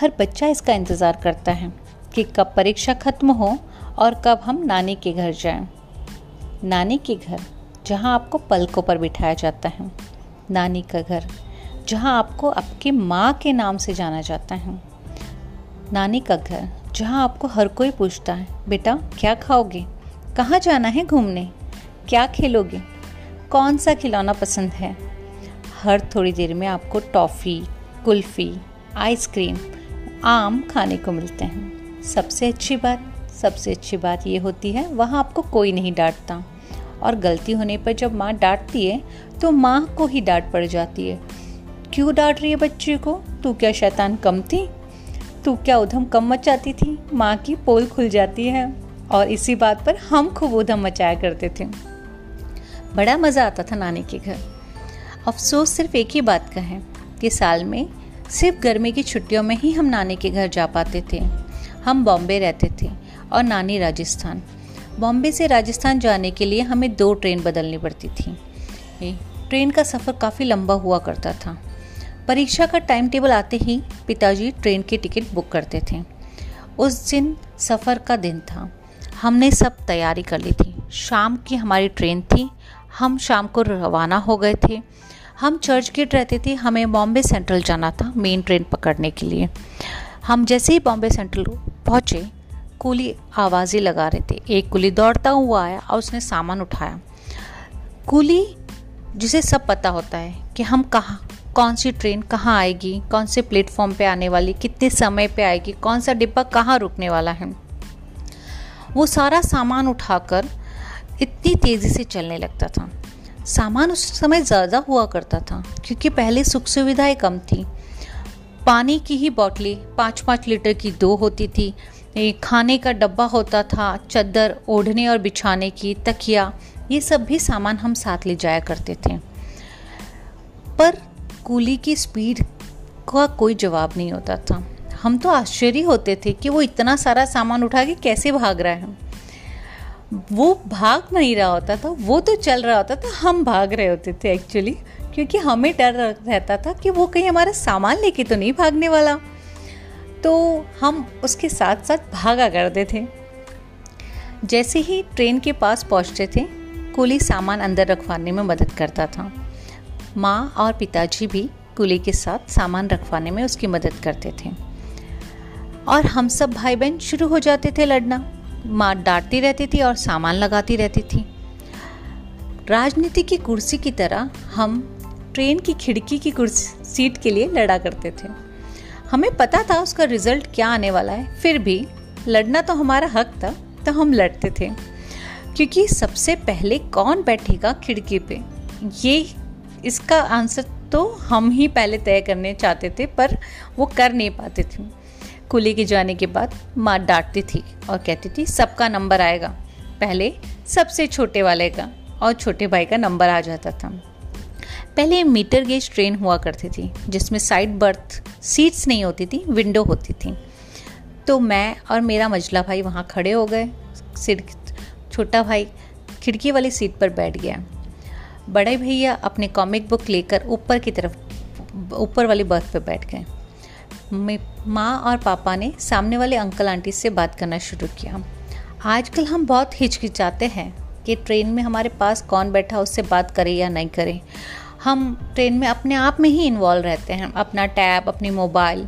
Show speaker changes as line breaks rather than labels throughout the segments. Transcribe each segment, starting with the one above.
हर बच्चा इसका इंतज़ार करता है कि कब परीक्षा खत्म हो और कब हम नानी के घर जाएँ। नानी के घर, जहाँ आपको पलकों पर बिठाया जाता है। नानी का घर, जहाँ आपको आपकी माँ के नाम से जाना जाता है। नानी का घर, जहाँ आपको हर कोई पूछता है, बेटा, क्या खाओगे? कहाँ जाना है घूमने? क्या खेलोगे? कौन सा खिलौना पसंद है? हर थोड़ी देर में आपको टॉफ़ी, कुल्फ़ी, आइसक्रीम आम खाने को मिलते हैं। सबसे अच्छी बात, सबसे अच्छी बात ये होती है, वहाँ आपको कोई नहीं डांटता। और गलती होने पर जब माँ डांटती है तो माँ को ही डांट पड़ जाती है। क्यों डांट रही है बच्चे को? तू क्या शैतान कम थी? तू क्या उधम कम मचाती थी? माँ की पोल खुल जाती है। और इसी बात पर हम खूब उधम मचाया करते थे। बड़ा मज़ा आता था नानी के घर। अफसोस सिर्फ़ एक ही बात का है कि साल में सिर्फ़ गर्मी की छुट्टियों में ही हम नानी के घर जा पाते थे। हम बॉम्बे रहते थे और नानी राजस्थान। बॉम्बे से राजस्थान जाने के लिए हमें दो ट्रेन बदलनी पड़ती थी। ट्रेन का सफ़र काफ़ी लंबा हुआ करता था। परीक्षा का टाइम टेबल आते ही पिताजी ट्रेन की टिकट बुक करते थे। उस दिन सफ़र का दिन था। हमने सब तैयारी कर ली थी। शाम की हमारी ट्रेन थी। हम शाम को रवाना हो गए थे। हम चर्च गेट रहते थे, हमें बॉम्बे सेंट्रल जाना था मेन ट्रेन पकड़ने के लिए। हम जैसे ही बॉम्बे सेंट्रल पहुँचे, कुली आवाज़ें लगा रहे थे। एक कुली दौड़ता हुआ आया और उसने सामान उठाया। कुली, जिसे सब पता होता है कि हम कहाँ, कौन सी ट्रेन कहाँ आएगी, कौन से प्लेटफॉर्म पे आने वाली, कितने समय पे आएगी, कौन सा डिब्बा कहाँ रुकने वाला है। वो सारा सामान उठाकर इतनी तेज़ी से चलने लगता था। सामान उस समय ज़्यादा हुआ करता था, क्योंकि पहले सुख सुविधाएँ कम थी। पानी की ही बॉटलें पाँच पाँच लीटर की दो होती थी। खाने का डब्बा होता था, चद्दर, ओढ़ने और बिछाने की, तकिया, ये सब भी सामान हम साथ ले जाया करते थे। पर कूली की स्पीड का कोई जवाब नहीं होता था। हम तो आश्चर्य होते थे कि वो इतना सारा सामान उठा के कैसे भाग रहा है। वो भाग नहीं रहा होता था, वो तो चल रहा होता था, हम भाग रहे होते थे एक्चुअली क्योंकि हमें डर रहता था कि वो कहीं हमारा सामान लेके तो नहीं भागने वाला। तो हम उसके साथ साथ भागा करते थे। जैसे ही ट्रेन के पास पहुँचते थे, कुली सामान अंदर रखवाने में मदद करता था। माँ और पिताजी भी कुली के साथ सामान रखवाने में उसकी मदद करते थे। और हम सब भाई बहन शुरू हो जाते थे लड़ना। माँ डांटती रहती थी और सामान लगाती रहती थी। राजनीति की कुर्सी की तरह हम ट्रेन की खिड़की की कुर्सी, सीट के लिए लड़ा करते थे। हमें पता था उसका रिज़ल्ट क्या आने वाला है। फिर भी लड़ना तो हमारा हक था तो हम लड़ते थे। क्योंकि सबसे पहले कौन बैठेगा खिड़की पे? ये, इसका आंसर तो हम ही पहले तय करने चाहते थे, पर वो कर नहीं पाते थे। कुली के जाने के बाद माँ डांटती थी और कहती थी, सबका नंबर आएगा। पहले सबसे छोटे वाले का और छोटे भाई का नंबर आ जाता था। पहले मीटर गेज ट्रेन हुआ करती थी, जिसमें साइड बर्थ सीट्स नहीं होती थी, विंडो होती थी। तो मैं और मेरा मजला भाई वहाँ खड़े हो गए। सिर छोटा भाई खिड़की वाली सीट पर बैठ गया। बड़े भैया अपने कॉमिक बुक लेकर ऊपर की तरफ़, ऊपर वाली बर्थ पर बैठ गए। माँ और पापा ने सामने वाले अंकल आंटी से बात करना शुरू किया। आजकल हम बहुत हिचकिचाते हैं कि ट्रेन में हमारे पास कौन बैठा उससे बात करें या नहीं करें। हम ट्रेन में अपने आप में ही इन्वॉल्व रहते हैं। अपना टैब, अपनी मोबाइल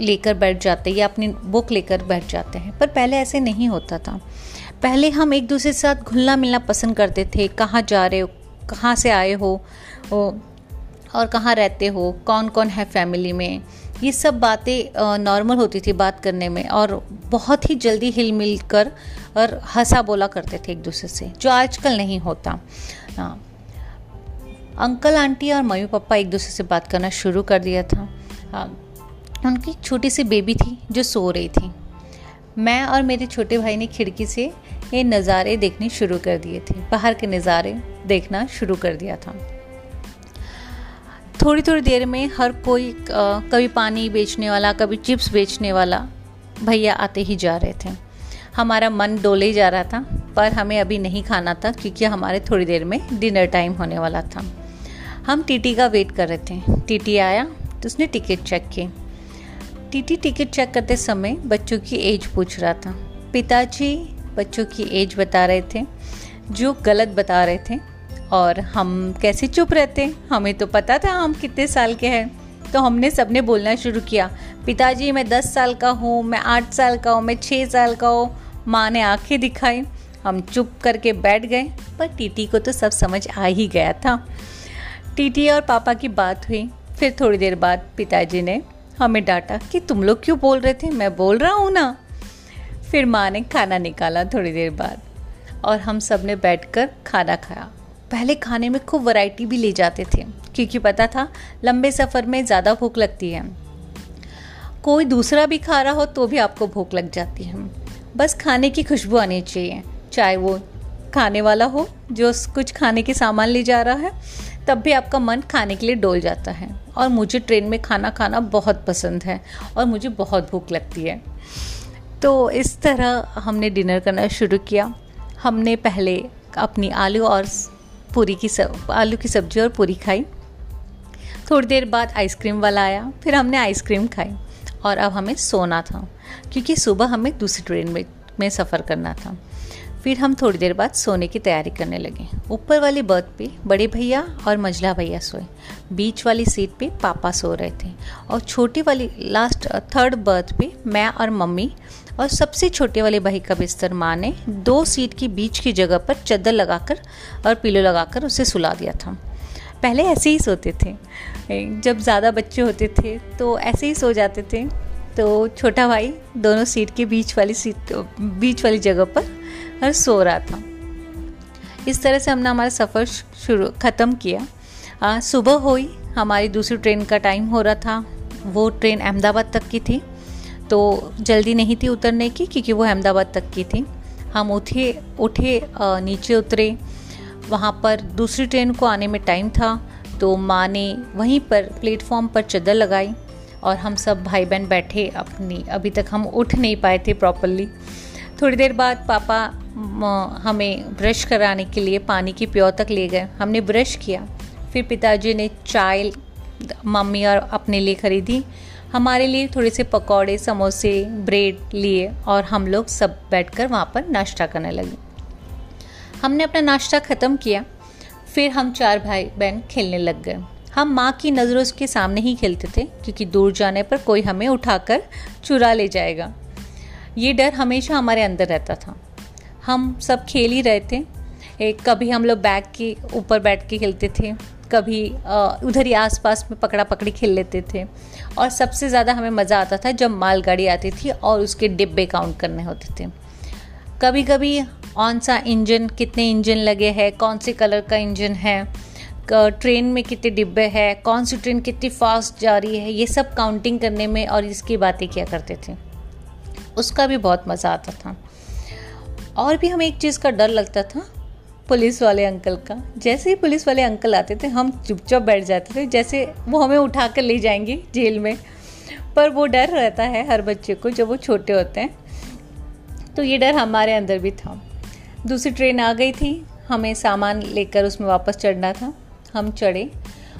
लेकर बैठ जाते हैं या अपनी बुक लेकर बैठ जाते हैं। पर पहले ऐसे नहीं होता था। पहले हम एक दूसरे के साथ घुलना मिलना पसंद करते थे। कहाँ जा रहे हो, कहाँ से आए हो और कहाँ रहते हो कौन कौन है फैमिली में ये सब बातें नॉर्मल होती थी बात करने में और बहुत ही जल्दी हिल मिल कर और हंसा बोला करते थे एक दूसरे से, जो आजकल नहीं होता। हाँ। अंकल, आंटी और मम्मी पापा एक दूसरे से बात करना शुरू कर दिया था। हाँ। उनकी छोटी सी बेबी थी जो सो रही थी। मैं और मेरे छोटे भाई ने खिड़की से ये नज़ारे देखने शुरू कर दिए थे। बाहर के नज़ारे देखना शुरू कर दिया था। थोड़ी थोड़ी देर में हर कोई कभी पानी बेचने वाला, कभी चिप्स बेचने वाला भैया आते ही जा रहे थे। हमारा मन डोले जा रहा था, पर हमें अभी नहीं खाना था क्योंकि हमारे थोड़ी देर में डिनर टाइम होने वाला था। हम टीटी का वेट कर रहे थे। टीटी आया तो उसने टिकट चेक की। टीटी टिकट चेक करते समय बच्चों की एज पूछ रहा था। पिताजी बच्चों की एज बता रहे थे, जो गलत बता रहे थे और हम कैसे चुप रहते हमें तो पता था हम कितने साल के हैं। तो हमने सबने बोलना शुरू किया, पिताजी, मैं दस साल का हूँ, मैं आठ साल का हूँ, मैं छः साल का हूँ। माँ ने आँखें दिखाई। हम चुप करके बैठ गए, पर टीटी को तो सब समझ आ ही गया था। टीटी और पापा की बात हुई। फिर थोड़ी देर बाद पिताजी ने हमें डांटा कि तुम लोग क्यों बोल रहे थे? मैं बोल रहा हूँ ना। फिर माँ ने खाना निकाला थोड़ी देर बाद और हम सबने बैठ कर खाना खाया। पहले खाने में खूब वैरायटी भी ले जाते थे, क्योंकि पता था लंबे सफ़र में ज़्यादा भूख लगती है। कोई दूसरा भी खा रहा हो तो भी आपको भूख लग जाती है। बस खाने की खुशबू आनी चाहिए, चाहे वो खाने वाला हो, जो कुछ खाने के सामान ले जा रहा है, तब भी आपका मन खाने के लिए डोल जाता है। और मुझे ट्रेन में खाना खाना बहुत पसंद है और मुझे बहुत भूख लगती है। तो इस तरह हमने डिनर करना शुरू किया। हमने पहले अपनी आलू और पूरी की सब, आलू की सब्ज़ी और पूरी खाई। थोड़ी देर बाद आइसक्रीम वाला आया, फिर हमने आइसक्रीम खाई और अब हमें सोना था, क्योंकि सुबह हमें दूसरी ट्रेन में में सफ़र करना था। फिर हम थोड़ी देर बाद सोने की तैयारी करने लगे। ऊपर वाली बर्थ पे बड़े भैया और मझला भैया सोए। बीच वाली सीट पे पापा सो रहे थे और छोटी वाली लास्ट थर्ड बर्थ पे मैं और मम्मी और सबसे छोटे वाले भाई का बिस्तर माँ ने दो सीट की बीच की जगह पर चद्दर लगाकर और पिलो लगाकर उसे सुला दिया था। पहले ऐसे ही सोते थे। जब ज़्यादा बच्चे होते थे तो ऐसे ही सो जाते थे। तो छोटा भाई दोनों सीट के बीच वाली सीट, बीच वाली जगह पर सो रहा था। इस तरह से हमने हमारा सफ़र शुरू, ख़त्म किया। सुबह हुई, हमारी दूसरी ट्रेन का टाइम हो रहा था। वो ट्रेन अहमदाबाद तक की थी। तो जल्दी नहीं थी उतरने की, क्योंकि वो अहमदाबाद तक की थी। हम उठे उठे नीचे उतरे। वहाँ पर दूसरी ट्रेन को आने में टाइम था तो माँ ने वहीं पर प्लेटफॉर्म पर चद्दर लगाई और हम सब भाई बहन बैठे अपनी, अभी तक हम उठ नहीं पाए थे प्रॉपरली थोड़ी देर बाद पापा हमें ब्रश कराने के लिए पानी की प्योर तक ले गए। हमने ब्रश किया। फिर पिताजी ने चाय, मम्मी और अपने लिए ख़रीदी। हमारे लिए थोड़े से पकौड़े, समोसे, ब्रेड लिए और हम लोग सब बैठकर वहाँ पर नाश्ता करने लगे। हमने अपना नाश्ता ख़त्म किया, फिर हम चार भाई बहन खेलने लग गए। हम माँ की नज़रों के सामने ही खेलते थे, क्योंकि दूर जाने पर कोई हमें उठाकर चुरा ले जाएगा। ये डर हमेशा हमारे अंदर रहता था। हम सब खेल ही रहे थे। एक कभी हम लोग बैग के ऊपर बैठ के खेलते थे। कभी उधर ही आसपास में पकड़ा पकड़ी खेल लेते थे। और सबसे ज़्यादा हमें मज़ा आता था जब मालगाड़ी आती थी और उसके डिब्बे काउंट करने होते थे। कभी कभी कौन सा इंजन, कितने इंजन लगे हैं, कौन से कलर का इंजन है ट्रेन में कितने डिब्बे हैं, कौन सी ट्रेन कितनी फास्ट जा रही है, ये सब काउंटिंग करने में और इसकी बातें किया करते थे। उसका भी बहुत मज़ा आता था। और भी हमें एक चीज़ का डर लगता था पुलिस वाले अंकल का। जैसे ही पुलिस वाले अंकल आते थे, हम चुपचाप बैठ जाते थे, जैसे वो हमें उठा कर ले जाएँगे जेल में। पर वो डर रहता है हर बच्चे को जब वो छोटे होते हैं। तो ये डर हमारे अंदर भी था। दूसरी ट्रेन आ गई थी, हमें सामान लेकर उसमें वापस चढ़ना था। हम चढ़े।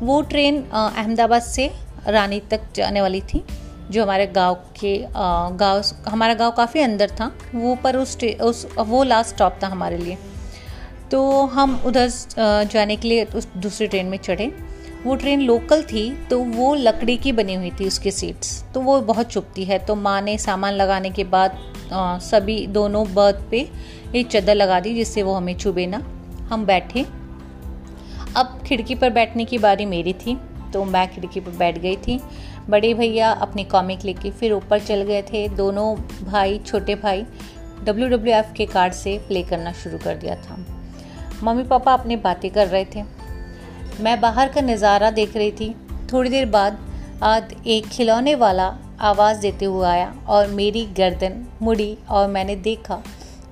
वो ट्रेन अहमदाबाद से रानी तक जाने वाली थी, जो हमारे गाँव के गाँव, हमारा गाँव काफ़ी अंदर था। वो पर उस उस, वो लास्ट स्टॉप था हमारे लिए। तो हम उधर जाने के लिए उस दूसरी ट्रेन में चढ़े। वो ट्रेन लोकल थी तो वो लकड़ी की बनी हुई थी उसकी सीट्स तो वो बहुत चुपती है। तो माँ ने सामान लगाने के बाद आ, सभी दोनों बर्थ पे एक चादर लगा दी जिससे वो हमें चुभे ना। हम बैठे। अब खिड़की पर बैठने की बारी मेरी थी तो मैं खिड़की पर बैठ गई थी। बड़े भैया अपनी कॉमिक लेके फिर ऊपर चल गए थे। दोनों भाई छोटे भाई डब्ल्यू डब्ल्यू एफ़ के कार्ड से प्ले करना शुरू कर दिया था। मम्मी पापा अपनी बातें कर रहे थे। मैं बाहर का नज़ारा देख रही थी। थोड़ी देर बाद आज एक खिलौने वाला आवाज़ देते हुए आया और मेरी गर्दन मुड़ी और मैंने देखा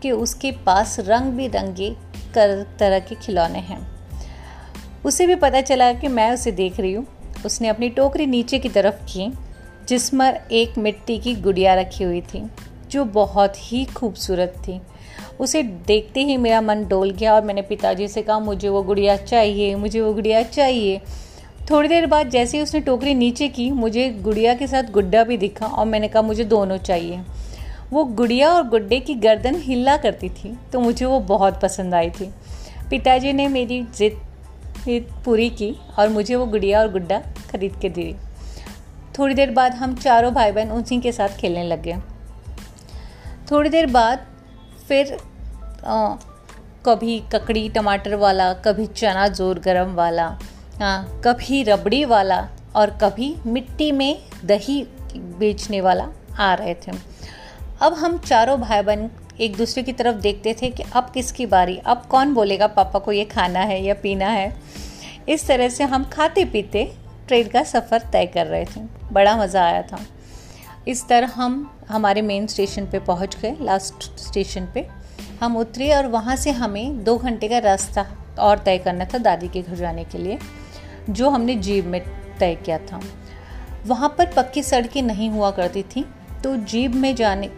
कि उसके पास रंग बिरंगे तरह के खिलौने हैं। उसे भी पता चला कि मैं उसे देख रही हूँ। उसने अपनी टोकरी नीचे की तरफ़ की जिसमें एक मिट्टी की गुड़िया रखी हुई थी, जो बहुत ही खूबसूरत थी। उसे देखते ही मेरा मन डोल गया और मैंने पिताजी से कहा, मुझे वो गुड़िया चाहिए, मुझे वो गुड़िया चाहिए। थोड़ी देर बाद जैसे ही उसने टोकरी नीचे की, मुझे गुड़िया के साथ गुड्डा भी दिखा और मैंने कहा, मुझे दोनों चाहिए। वो गुड़िया और गुड्डे की गर्दन हिला करती थी तो मुझे वो बहुत पसंद आई थी। पिताजी ने मेरी जिद पूरी की और मुझे वो गुड़िया और गुड्डा खरीद के दी। थोड़ी देर बाद हम चारों भाई बहन उसी के साथ खेलने लग गए। थोड़ी देर बाद फिर आ, कभी ककड़ी टमाटर वाला कभी चना ज़ोर गरम वाला हाँ कभी रबड़ी वाला और कभी मिट्टी में दही बेचने वाला आ रहे थे। अब हम चारों भाई बहन एक दूसरे की तरफ़ देखते थे कि अब किसकी बारी अब कौन बोलेगा पापा को ये खाना है या पीना है। इस तरह से हम खाते पीते ट्रेन का सफ़र तय कर रहे थे। बड़ा मज़ा आया था। इस तरह हम हमारे मेन स्टेशन पे पहुँच गए लास्ट स्टेशन पे। हम उतरे और वहाँ से हमें दो घंटे का रास्ता और तय करना था दादी के घर जाने के लिए, जो हमने जीप में तय किया था। वहाँ पर पक्की सड़कें नहीं हुआ करती थी तो जीप में जाने,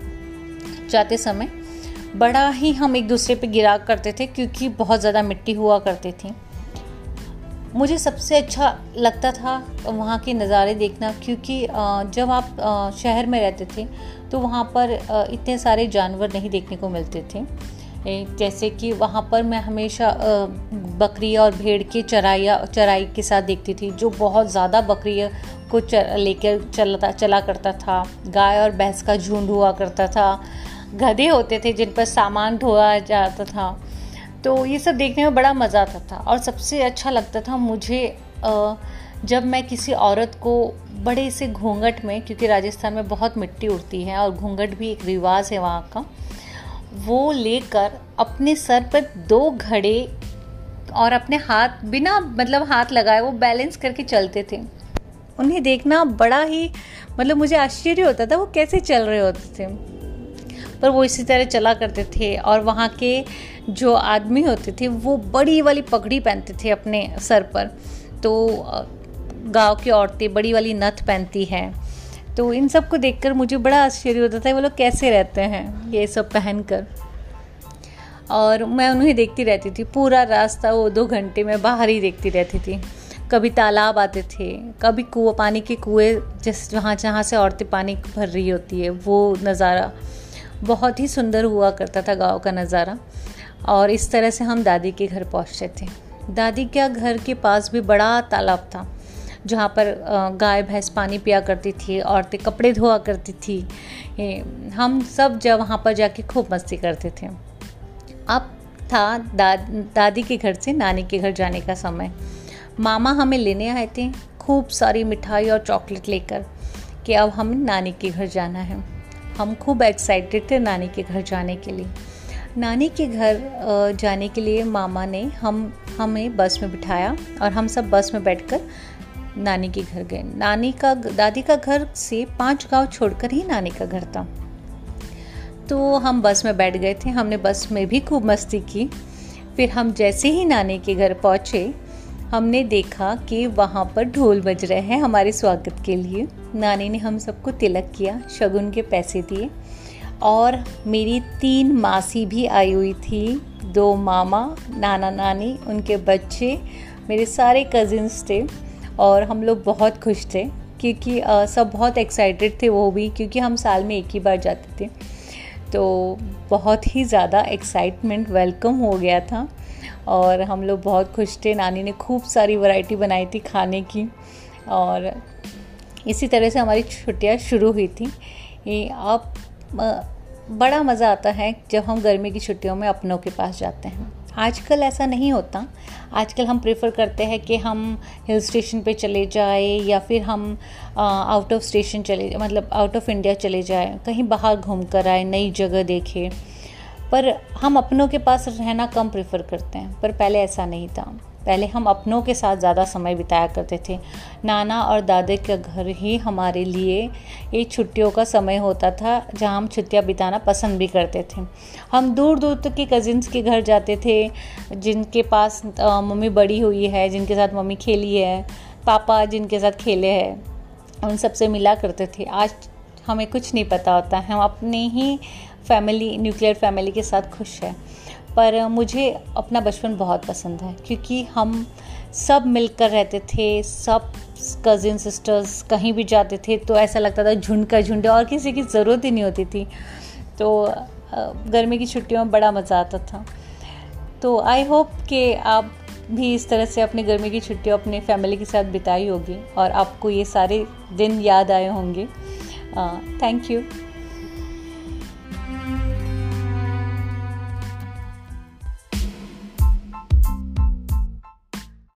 जाते समय बड़ा ही हम एक दूसरे पर गिरा करते थे, क्योंकि बहुत ज़्यादा मिट्टी हुआ करती थी। मुझे सबसे अच्छा लगता था वहाँ के नज़ारे देखना, क्योंकि जब आप शहर में रहते थे तो वहाँ पर इतने सारे जानवर नहीं देखने को मिलते थे। जैसे कि वहाँ पर मैं हमेशा बकरी और भेड़ के चराया चराई के साथ देखती थी, जो बहुत ज़्यादा बकरी को लेकर चलता, चला करता था। गाय और भैंस का झुंड हुआ करता था। गधे होते थे जिन पर सामान ढोया जाता था। तो ये सब देखने में बड़ा मज़ा आता था और सबसे अच्छा लगता था मुझे जब मैं किसी औरत को बड़े से घूंघट में, क्योंकि राजस्थान में बहुत मिट्टी उड़ती है और घूंघट भी एक रिवाज है वहाँ का, वो लेकर अपने सर पर दो घड़े और अपने हाथ, बिना मतलब हाथ लगाए वो बैलेंस करके चलते थे। उन्हें देखना बड़ा ही मतलब मुझे आश्चर्य होता था वो कैसे चल रहे होते थे। पर वो इसी तरह चला करते थे और वहाँ के जो आदमी होते थे, वो बड़ी वाली पगड़ी पहनते थे अपने सर पर। तो गाँव की औरतें बड़ी वाली नथ पहनती हैं। तो इन सबको देखकर मुझे बड़ा आश्चर्य होता था वो लोग कैसे रहते हैं, ये सब पहन कर और मैं उन्हें देखती रहती थी, पूरा रास्ता वो दो घंटे में बाहर ही देखती रहती थी। कभी तालाब आते थे, कभी कुआ, पानी के कुएँ, जिस जहाँ जहाँ से औरतें पानी भर रही होती है, वो नज़ारा। बहुत ही सुंदर हुआ करता था गाँव का नज़ारा। और इस तरह से हम दादी के घर पहुँचते थे। दादी के घर के पास भी बड़ा तालाब था जहाँ पर गाय भैंस पानी पिया करती थी औरतें कपड़े धोआ करती थी। हम सब जब वहाँ पर जाके खूब मस्ती करते थे। अब था दा, दादी के घर से नानी के घर जाने का समय। मामा हमें लेने आए थे खूब सारी मिठाई और चॉकलेट लेकर कि अब हमें नानी के घर जाना है। हम खूब एक्साइटेड थे नानी के घर जाने के लिए। नानी के घर जाने के लिए मामा ने हम, हमें बस में बिठाया और हम सब बस में बैठकर नानी के घर गए। नानी का, दादी का घर से पाँच गाँव छोड़कर ही नानी का घर था। तो हम बस में बैठ गए थे। हमने बस में भी खूब मस्ती की। फिर हम जैसे ही नानी के घर पहुँचे हमने देखा कि वहाँ पर ढोल बज रहे हैं हमारे स्वागत के लिए। नानी ने हम सबको तिलक किया, शगुन के पैसे दिए और मेरी तीन मासी भी आई हुई थी, दो मामा, नाना नानी, उनके बच्चे, मेरे सारे कज़िन्स थे और हम लोग बहुत खुश थे क्योंकि सब बहुत एक्साइटेड थे वो भी क्योंकि हम साल में एक ही बार जाते थे। तो बहुत ही ज़्यादा एक्साइटमेंट वेलकम हो गया था। और हम लोग बहुत खुश थे। नानी ने खूब सारी वैरायटी बनाई थी खाने की और इसी तरह से हमारी छुट्टियाँ शुरू हुई थी। अब बड़ा मज़ा आता है जब हम गर्मी की छुट्टियों में अपनों के पास जाते हैं। आजकल ऐसा नहीं होता। आजकल हम प्रेफर करते हैं कि हम हिल स्टेशन पे चले जाए या फिर हम आउट ऑफ़ स्टेशन चले मतलब आउट ऑफ़ इंडिया चले जाए। कहीं बाहर घूम कर आए, नई जगह देखें। पर हम अपनों के पास रहना कम प्रेफर करते हैं, पर पहले ऐसा नहीं था। पहले हम अपनों के साथ ज़्यादा समय बिताया करते थे। नाना और दादे का घर ही हमारे लिए एक छुट्टियों का समय होता था, जहाँ हम छुट्टियाँ बिताना पसंद भी करते थे। हम दूर दूर तक के कज़िन्स के घर जाते थे, जिनके पास मम्मी बड़ी हुई है, जिनके साथ मम्मी खेली है, पापा जिनके साथ खेले हैं, उन सबसे मिला करते थे। आज हमें कुछ नहीं पता होता, हम अपने ही फैमिली, न्यूक्लियर फैमिली के साथ खुश है। पर मुझे अपना बचपन बहुत पसंद है, क्योंकि हम सब मिलकर रहते थे, सब कज़िन सिस्टर्स कहीं भी जाते थे तो ऐसा लगता था झुंड का झुंड और किसी की ज़रूरत ही नहीं होती थी। तो गर्मी की छुट्टियों में बड़ा मज़ा आता था। तो आई होप कि आप भी इस तरह से अपनी गर्मी की छुट्टियों अपने फैमिली के साथ बिताई होगी, और आपको ये सारे दिन याद आए होंगे। Thank you